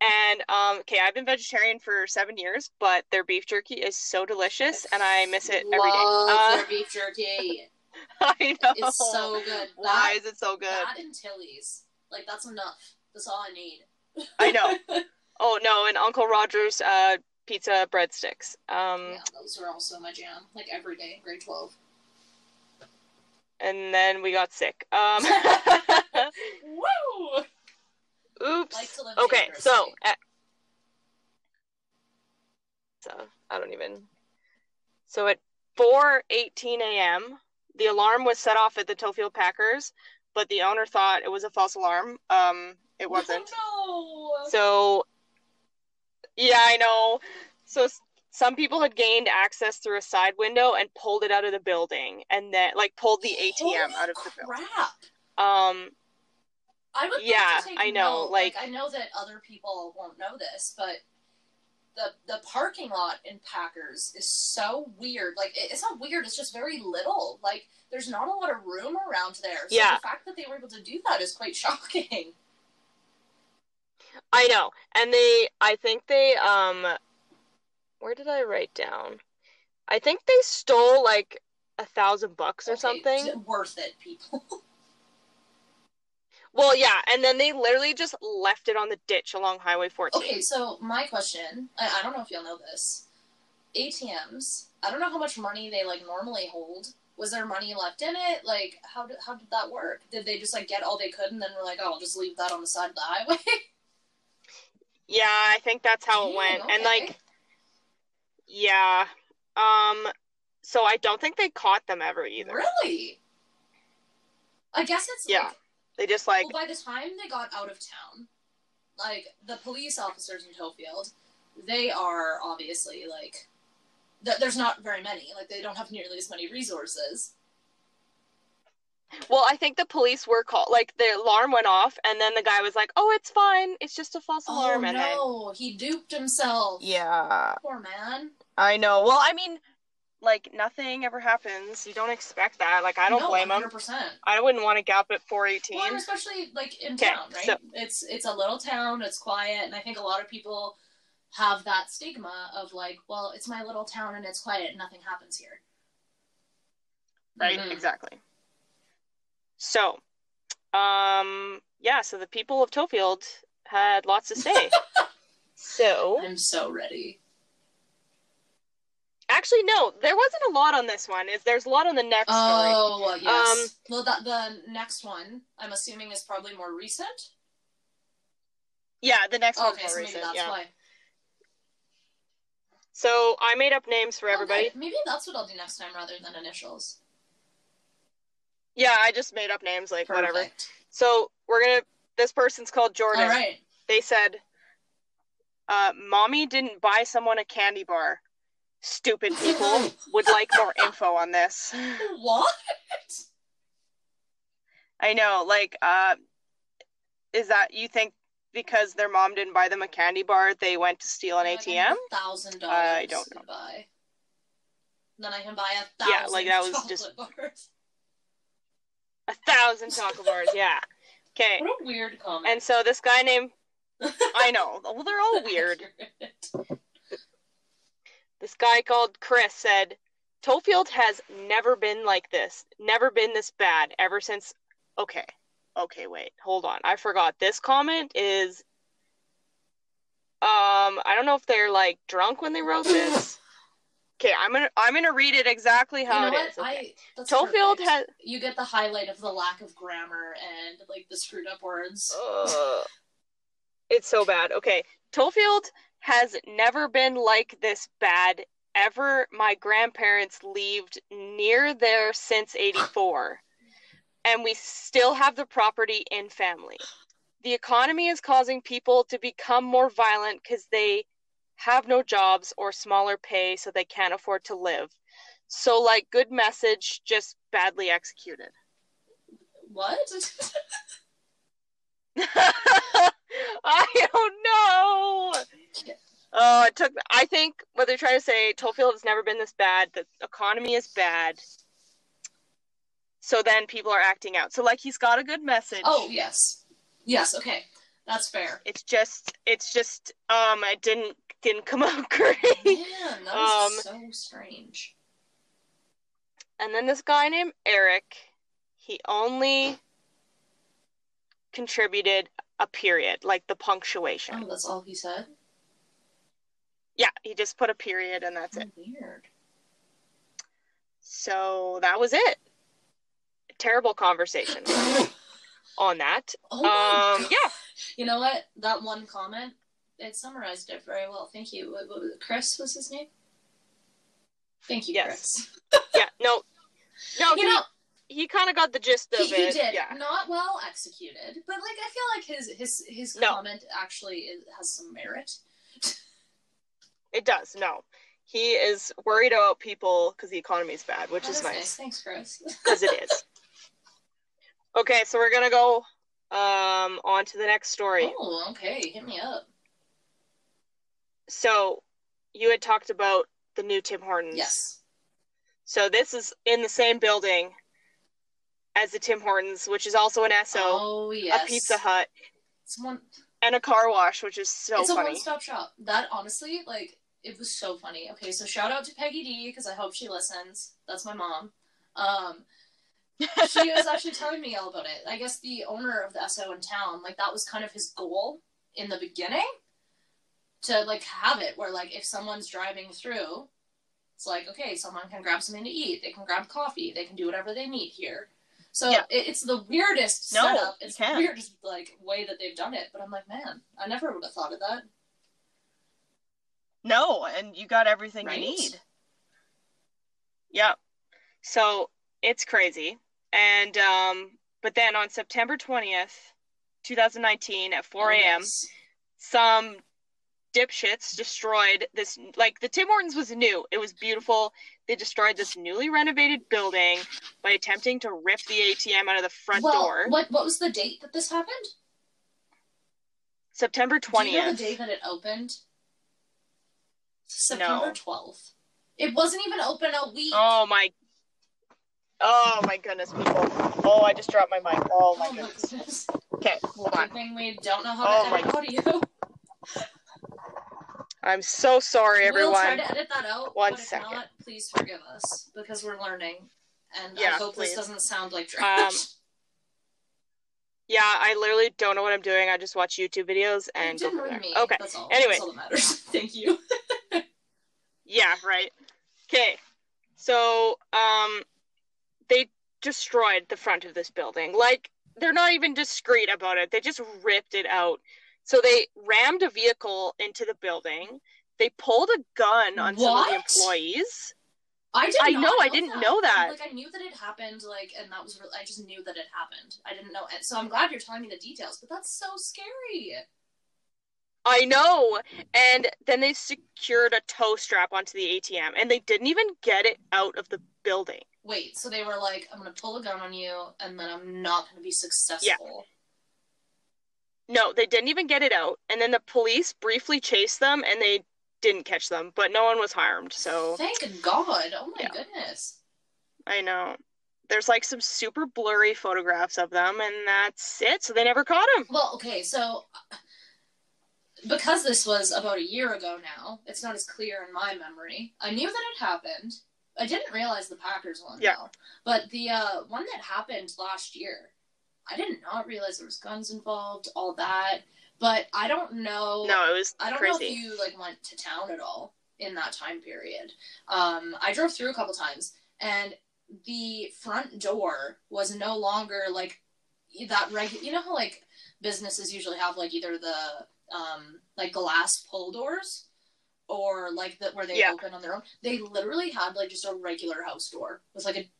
And um, okay, I've been vegetarian for seven years, but their beef jerky is so delicious, and I miss it every day. Love Uh, their beef jerky. I know. It's so good. Why That, is it so good? that and Tilly's. Like that's enough. That's all I need. I know. Oh no, and Uncle Roger's uh, pizza breadsticks. Um, yeah, those are also my jam. Like every day grade twelve. and then we got sick. Um, Woo! oops. Like okay, so at, so I don't even. So at 4:18 a.m., the alarm was set off at the Tofield Packers, but the owner thought it was a false alarm. Um, it wasn't. no. So, yeah, I know. So some people had gained access through a side window and pulled it out of the building, and then like pulled the ATM Holy out of the building. crap. Um, I would Yeah, like I know, note, like- I know that other people won't know this, but the the parking lot in Packers is so weird. Like it- it's not weird; it's just very little. Like there's not a lot of room around there. So Yeah. the fact that they were able to do that is quite shocking. I know, and they, I think they, um, where did I write down? I think they stole like a thousand bucks or Okay, something. worth it, people. Well, yeah, and then they literally just left it on the ditch along Highway 14. Okay, so my question, I, I don't know if y'all know this. ATMs, I don't know how much money they like normally hold. Was there money left in it? Like, how did how did that work? Did they just like get all they could and then were like, oh, I'll just leave that on the side of the highway? Yeah, I think that's how it went. And like, yeah, um, so I don't think they caught them ever either. Really? I guess it's Yeah. like, They just like, well, by the time they got out of town, like the police officers in Tofield, they are obviously like, th- there's not very many. Like they don't have nearly as many resources. well, I think the police were called. Like the alarm went off, and then the guy was like, "Oh, it's fine. It's just a false alarm." oh and then, no, he duped himself. yeah, Poor man. I know. Well, I mean, like nothing ever happens. You don't expect that. Like I don't no, blame him. 100%. I wouldn't want to gap at 418. Well, especially like in Okay, town, right? so- It's it's a little town. It's quiet, and I think a lot of people have that stigma of like, well, it's my little town and it's quiet, and nothing happens here. right Mhm. exactly so um yeah so the people of tofield had lots to say so I'm so ready. Actually no there wasn't a lot on this one is there's a lot on the next story Oh yes. Um, well, the, the next one I'm assuming is probably more recent. yeah the next one's okay, more so maybe recent that's yeah why. so i made up names for everybody Okay, maybe that's what I'll do next time rather than initials. yeah i just made up names like whatever Perfect. so we're gonna this person's called jordan All right. they said uh mommy didn't buy someone a candy bar stupid people would like more info on this What? I know, like, uh, is that you think because their mom didn't buy them a candy bar, they went to steal an ATM? Thousand dollars. I don't know. Buy. then I can buy a thousand Yeah, like, that was chocolate just- bars. A thousand chocolate bars, yeah. Okay. What a weird comment. And so this guy named I know. Well, they're all weird. This guy called Chris said, Tofield has never been like this. Never been this bad ever since. Okay. Okay, wait. Hold on. I forgot. This comment is. Um, I don't know if they're like drunk when they wrote this. Okay, I'm gonna I'm gonna read it exactly you how know it is. Okay. I Tofield perfect. has. You get the highlight of the lack of grammar and like the screwed up words. Ugh. it's so bad. Okay, Tofield has never been like this bad ever. My grandparents lived near there since 84, and we still have the property in family. The economy is causing people to become more violent because they have no jobs or smaller pay, so they can't afford to live. So, like, good message, just badly executed. What? I don't know. Oh, it took. I think what they're trying to say, Tofield has never been this bad. The economy is bad. So then people are acting out. So like he's got a good message. oh yes, yes. Okay, that's fair. It's just, it's just, um, it didn't didn't come out great. Man, that was Um, so strange. And then this guy named Eric, he only contributed a period, like the punctuation. Oh, that's all he said. Yeah, he just put a period and that's it. Weird. So that was it. Terrible conversation on that. Oh Um, yeah, You know what? That one comment, it summarized it very well. Thank you. What, what was? Chris was his name? Thank you, Yes. Chris. yeah, no, no, You he, know, he kind of got the gist of he, he it. did. Yeah, Not well executed, but like I feel like his his his No. comment actually is, has some merit. It does. No, he is worried about people because the economy is bad, which That is nice Thanks, Chris. because it is. Okay, so we're gonna go um on to the next story. oh, okay. Hit me up. So you had talked about the new Tim Hortons. Yes. So this is in the same building as the Tim Hortons, which is also an Esso, oh yes. a Pizza Hut, It's one. and a car wash, which is so it's a funny. one-stop shop. That honestly, like, it was so funny. Okay, so shout out to Peggy D because I hope she listens. That's my mom. Um, she was actually telling me all about it. I guess the owner of the Esso in town, like, that was kind of his goal in the beginning to like have it where like if someone's driving through, it's like okay, someone can grab something to eat. They can grab coffee. They can do whatever they need here. So Yeah. it, it's the weirdest No, setup. It's the weirdest like way that they've done it. But I'm like, man, I never would have thought of that. No, and you got everything Right? you need. Yep. So it's crazy. And um but then on September 20th, 2019 at 4 Oh, a.m., yes. some dipshits destroyed this like the Tim Hortons was new. It was beautiful. They destroyed this newly renovated building by attempting to rip the ATM out of the front well, door. What what was the date that this happened? September Do you know 20th. the day that it opened? September twelfth. It wasn't even open a week. Oh my Oh my goodness, people. Oh, I just dropped my mic. Oh my goodness. goodness. Okay, hold on. Good thing we don't know how Oh to my- edit audio. I'm so sorry, everyone. We'll try to edit that out. One second. not, please forgive us because we're learning, and I Yeah, hope please. this doesn't sound like trash. Um, Yeah, I literally don't know what I'm doing. I just watch YouTube videos You and go from there. me. Okay. That's all. Anyway. That's all that matters. Thank you. Yeah, right. Okay. So, um they destroyed the front of this building. Like they're not even discreet about it. They just ripped it out. So they rammed a vehicle into the building. They pulled a gun on some of the employees. I did. I not know, I didn't know that. Like I knew that it happened. Like, and that was. Re- I just knew that it happened. I didn't know it. So I'm glad you're telling me the details. But that's so scary. I know. And then they secured a tow strap onto the ATM and they didn't even get it out of the building. Wait. So they were like, "I'm gonna pull a gun on you, and then I'm not gonna be successful." Yeah. No, they didn't even get it out. And then the police briefly chased them and they didn't catch them, but no one was harmed. So Thank God. Oh my Yeah. goodness. I know. There's like some super blurry photographs of them, and that's it. So they never caught him. Well, okay, so because this was about a year ago now, it's not as clear in my memory. I knew that it happened. I didn't realize the Packers one, Yeah. though. But the uh, one that happened last year, I did not realize there was guns involved, all that. But I don't know. No, it was I don't know if you like went to town at all in that time period. Um, I drove through a couple times, and the front door was no longer like that regular. You know how like businesses usually have like either the um, like glass pull doors or like the where they Yeah. open on their own. They literally had like just a regular house door. It was like a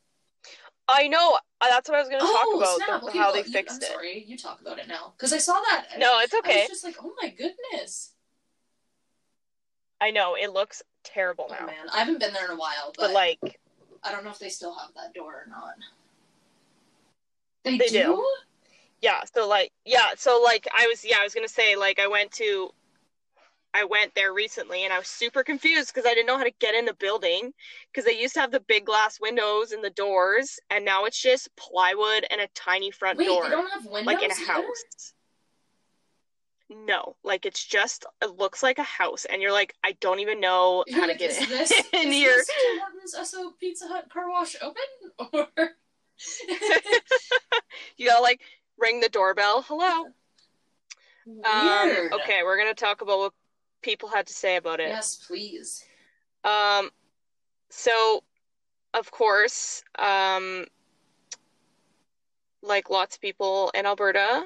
I know. uh, That's what I was going to talk oh about. snap! the- Okay, how well, they you- fixed I'm it. sorry, you talk about it now because I saw that. No, it's I okay. was just like, oh my goodness. I know it looks terrible Oh now, man, I haven't been there in a while, but, but like I don't know if they still have that door or not. They, They do? do. yeah. So like yeah. So like I was yeah I was going to say like I went to. I went there recently and I was super confused because I didn't know how to get in the building because they used to have the big glass windows and the doors and now it's just plywood and a tiny front Wait, door they don't have windows like in a either? house. No, like it's just it looks like a house and you're like I don't even know how to get is in, this, in is here. this Esso Pizza Hut car wash open? Or You gotta like ring the doorbell. Hello. Um, okay, we're gonna talk about what people had to say about it. Yes, please. Um, so of course, um, like lots of people in Alberta,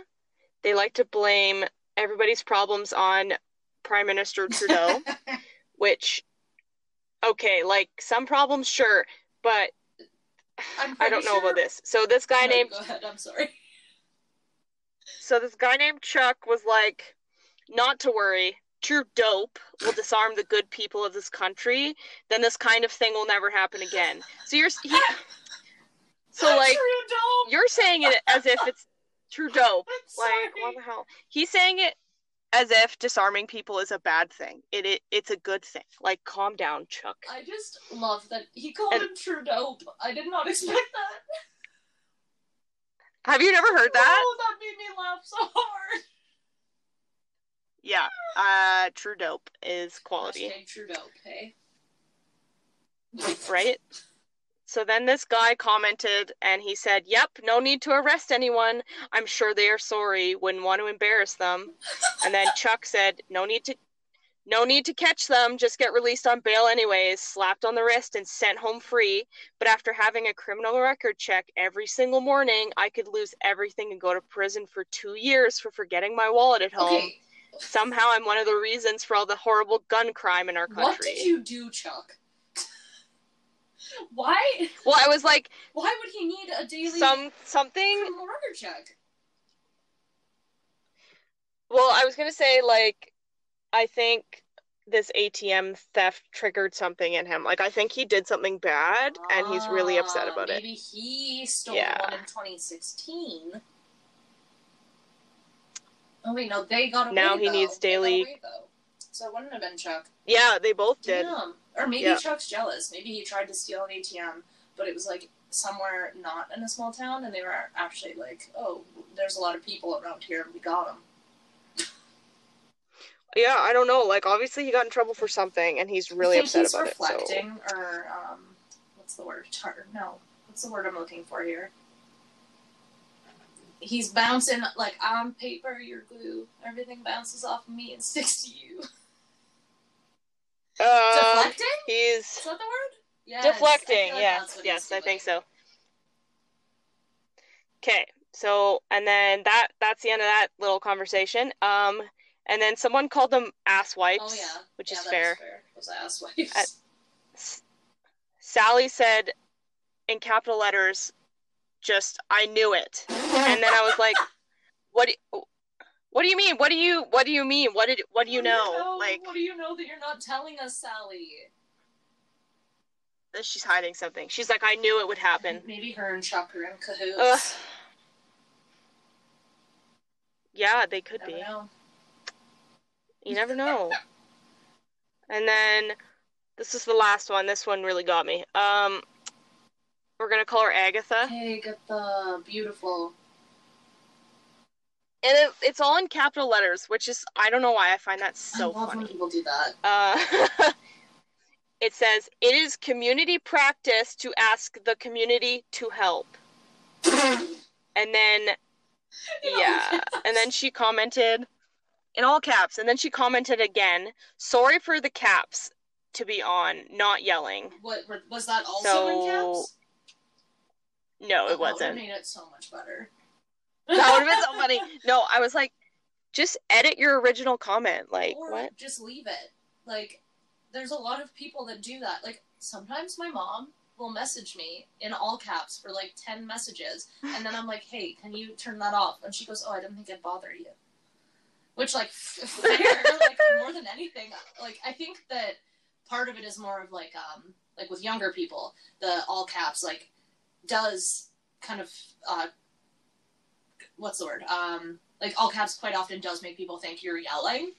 they like to blame everybody's problems on Prime Minister Trudeau, which, okay, like some problems, sure, but I don't know sure- about this. So this guy No, named Go ahead. I'm sorry. So this guy named Chuck was like, not to worry, true dope will disarm the good people of this country. Then this kind of thing will never happen again. So you're he, so like you're saying it as if it's true dope. Like what the hell? He's saying it as if disarming people is a bad thing. It, it it's a good thing. Like calm down, Chuck. I just love that he called And- him Trudeau. I did not expect that. Have you never heard that? Oh, that made me laugh so hard. Yeah. Uh, true dope is quality. Hashtag Trudeau, hey? right? So then this guy commented and he said, Yep, no need to arrest anyone. I'm sure they are sorry, wouldn't want to embarrass them. And then Chuck said, No need to no need to catch them, just get released on bail anyways, slapped on the wrist and sent home free. But after having a criminal record check every single morning, I could lose everything and go to prison for two years for forgetting my wallet at home. Okay, Somehow I'm one of the reasons for all the horrible gun crime in our country. what did you do, Chuck? Why? Well, I was like, Why would he need a daily some something criminal record check? Well, I was gonna say like I think this ATM theft triggered something in him. Like I think he did something bad and he's really upset Ah, about it. Maybe he stole Yeah. one in 2016. Oh wait, no, they got away. Now he though. needs daily- away, though. So it wouldn't have been Chuck. Yeah, they both did. Damn. Or maybe Yeah. Chuck's jealous. Maybe he tried to steal an ATM, but it was like somewhere not in a small town, and they were actually like, "Oh, there's a lot of people around here, and we got him." Yeah, I don't know. Like obviously he got in trouble for something and he's really upset he's about it. So reflecting, or um, what's the word? Tar- no, what's the word I'm looking for here? He's bouncing like I'm paper, you're glue. Everything bounces off of me and sticks to you. uh, Deflecting? he's Is that the word? Yes, deflecting. Like yes, yes, I think so. Okay, so and then that that's the end of that little conversation. Um, and then someone called them ass wipes, Oh yeah, which yeah, is that fair. Those ass wipes. At- S- Sally said in capital letters, just I knew it. And then I was like, what do, what do you mean? What do you what do you mean? What did what do you know? Like what do you know that you're not telling us, Sally? she's hiding something. She's like, I knew it would happen. Maybe her and Chuck are in cahoots. Ugh. Yeah, they could Never be. know. You never know. And then this is the last one. This one really got me. Um, we're gonna call her Agatha, Hey, get beautiful. And it, it's all in capital letters, which is I don't know why I find that so I love when funny. people do that. Uh, it says it is community practice to ask the community to help, and then yeah, and then she commented in all caps, and then she commented again, "Sorry for the caps to be on, not yelling." What was that also So, in caps? No, Oh, it wasn't. made it so much better. That would have been so funny. No, I was like, just edit your original comment. Like, or what? just leave it. Like, there's a lot of people that do that. Like, sometimes my mom will message me in all caps for like 10 messages, and then I'm like, hey, can you turn that off? And she goes, oh, I didn't think I'd bother you. Which, like, fair, like, more than anything, like, I think that part of it is more of like, um, like with younger people, the all caps, like, does kind of, uh, what's the word? Um, like, all caps quite often does make people think you're yelling.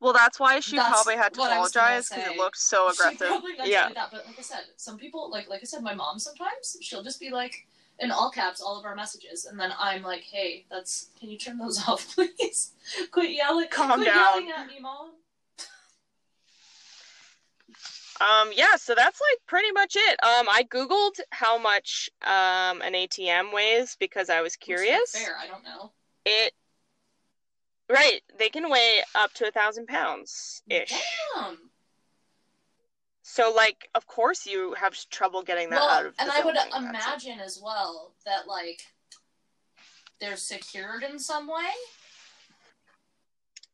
Well, that's why she That's probably had to what I was gonna apologize because it looked so aggressive. Yeah. that, but like I said, some people like like I said, my mom sometimes she'll just be like in all caps all of our messages, and then I'm like, hey, that's can you turn those off, please? quit yelling, Calm quit down. yelling at me, mom. Um, yeah, so that's like pretty much it. Um, I googled how much um an ATM weighs because I was curious. fair, I don't know. It right, they can weigh up to a thousand pounds ish. Damn. So like, of course you have trouble getting that well, out of the and I would. It. imagine as well that like they're secured in some way.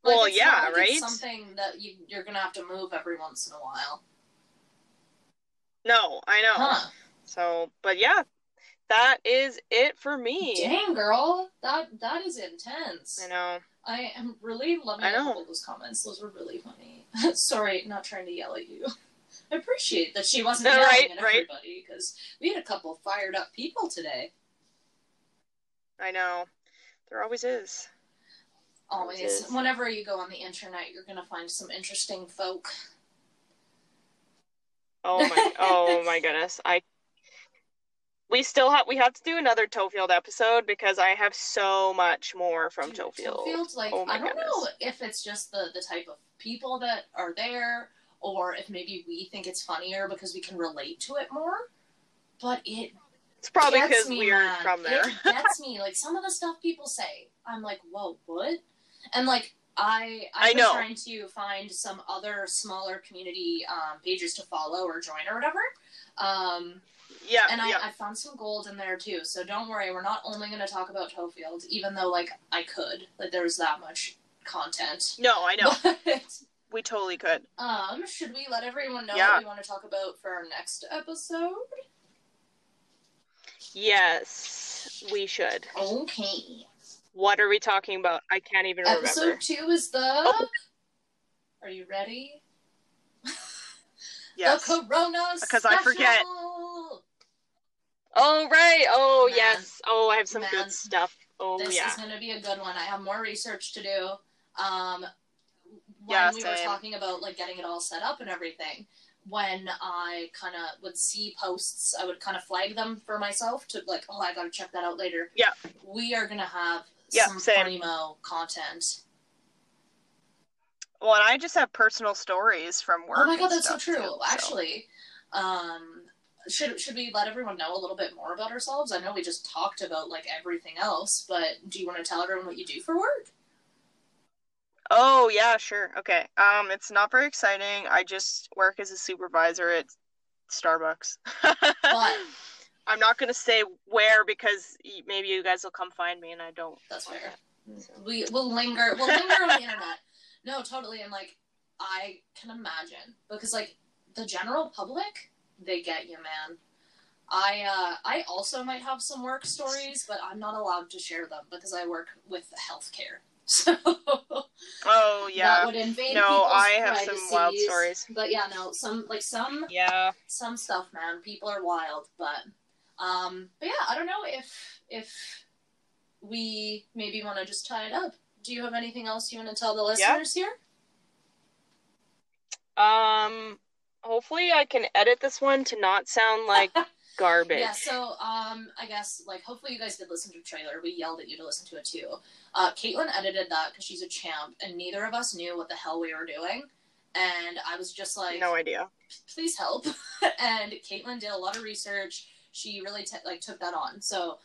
Well, it's yeah, like right? It's something that you, you're gonna have to move every once in a while. No, I know. Huh. So, but yeah, that is it for me. Dang, girl, that that is intense. I know. I am really loving I a know. those comments. Those were really funny. Sorry, not trying to yell at you. I appreciate that she wasn't No, yelling right, at everybody because we had a couple fired up people today. I know. There always is. Always, is. whenever you go on the internet, you're gonna find some interesting folk. Oh my oh my goodness. I we still have we have to do another Tofield episode because I have so much more from Dude, Tofield. Tofield, like Oh I don't know if it's just the the type of people that are there, or if maybe we think it's funnier because we can relate to it more. But it It's probably because me, we're man. from there. It gets me. Like some of the stuff people say, I'm like, whoa, what? And like I I I've been know. trying to find some other smaller community um, pages to follow or join or whatever. Um, Yeah, and I, yeah. I found some gold in there too. So don't worry, we're not only going to talk about Tofield, even though like I could, like there's that much content. No, I know. But we totally could. um, should we let everyone know Yeah. what we want to talk about for our next episode? Yes, we should. Okay. What are we talking about? I can't even remember. Episode two is the. Oh. Are you ready? Yes. The Corona Because I forget. Oh right. Oh Man. yes. Oh, I have some Man. good stuff. Oh This yeah. is going to be a good one. I have more research to do. Um, when Yeah, we were talking about like getting it all set up and everything, when I kind of would see posts, I would kind of flag them for myself to like, oh, I got to check that out later. Yeah. We are going to have Yeah, some same. funny mo content. Well, and I just have personal stories from work. Oh my god, that's so true. too, so. Actually, um, should should we let everyone know a little bit more about ourselves? I know we just talked about like everything else, but do you want to tell everyone what you do for work? Oh yeah, sure. Okay. Um, it's not very exciting. I just work as a supervisor at Starbucks. But I'm not gonna say where because maybe you guys will come find me, and I don't. that's fair. We will linger. We'll linger on the internet. No, totally. And like, I can imagine because like the general public, they get you, man. I uh, I also might have some work stories, but I'm not allowed to share them because I work with healthcare. So Oh yeah. that would invade No, I have some wild stories. But yeah, no, some like some Yeah. some stuff, man. People are wild, but um, but yeah, I don't know if if we maybe want to just tie it up. Do you have anything else you want to tell the Yeah. listeners here? Um, hopefully I can edit this one to not sound like garbage. Yeah, so um, I guess like hopefully you guys did listen to the trailer. We yelled at you to listen to it too. Uh, Caitlin edited that because she's a champ, and neither of us knew what the hell we were doing. And I was just like, no idea. Please help. and Caitlin did a lot of research. She really t- like took that on. So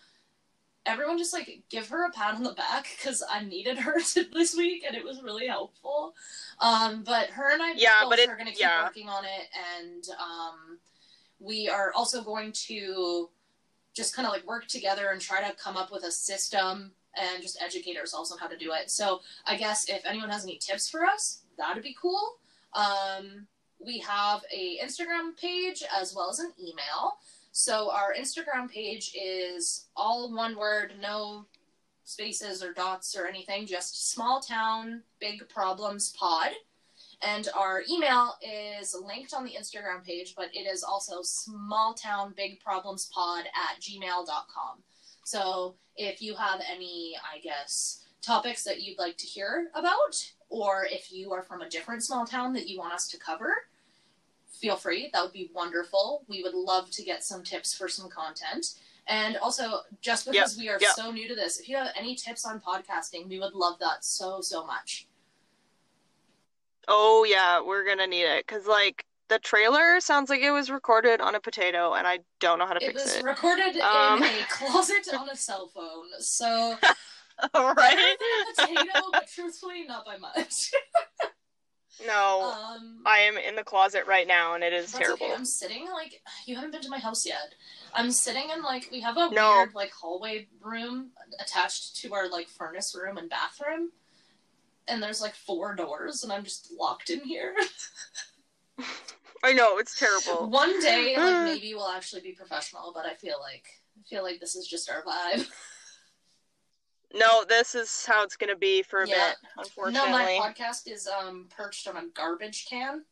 everyone just like give her a pat on the back because I needed her to, this week and it was really helpful. Um, but her and I yeah, but it, are going to keep yeah. working on it, and um, we are also going to just kind of like work together and try to come up with a system and just educate ourselves on how to do it. So I guess if anyone has any tips for us, that'd be cool. Um, we have a Instagram page as well as an email. So our Instagram page is all one word, no spaces or dots or anything, just small town big problems pod. And our email is linked on the Instagram page, but it is also small town big problems pod at gmail.com. So if you have any, I guess, topics that you'd like to hear about, or if you are from a different small town that you want us to cover, feel free. That would be wonderful. We would love to get some tips for some content. And also, just because yep, we are yep. so new to this, if you have any tips on podcasting, we would love that so, so much. Oh, yeah, we're going to need it. Because, like, the trailer sounds like it was recorded on a potato, and I don't know how to it fix was it. Was recorded Um. in a closet on a cell phone. So, All right. better than a potato, but truthfully, not by much. No, um, I am in the closet right now, and it is terrible. okay. I'm sitting like you haven't been to my house yet. I'm sitting in like we have a No. weird like hallway room attached to our like furnace room and bathroom, and there's like four doors, and I'm just locked in here. I know it's terrible. One day, like maybe we'll actually be professional, but I feel like I feel like this is just our vibe. No, this is how it's gonna be for a Yeah. bit, unfortunately. No, my podcast is um perched on a garbage can.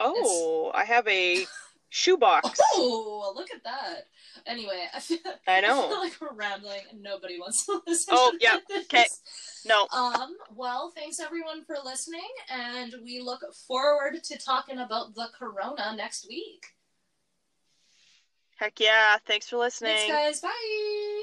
oh, I have a shoebox. Oh, look at that. Anyway, I feel, I I know. feel like we're rambling and nobody wants to listen Oh, to yeah, this. 'kay. No, Um, well, thanks everyone for listening, and we look forward to talking about the corona next week. heck yeah. Thanks for listening. Thanks, guys. Bye.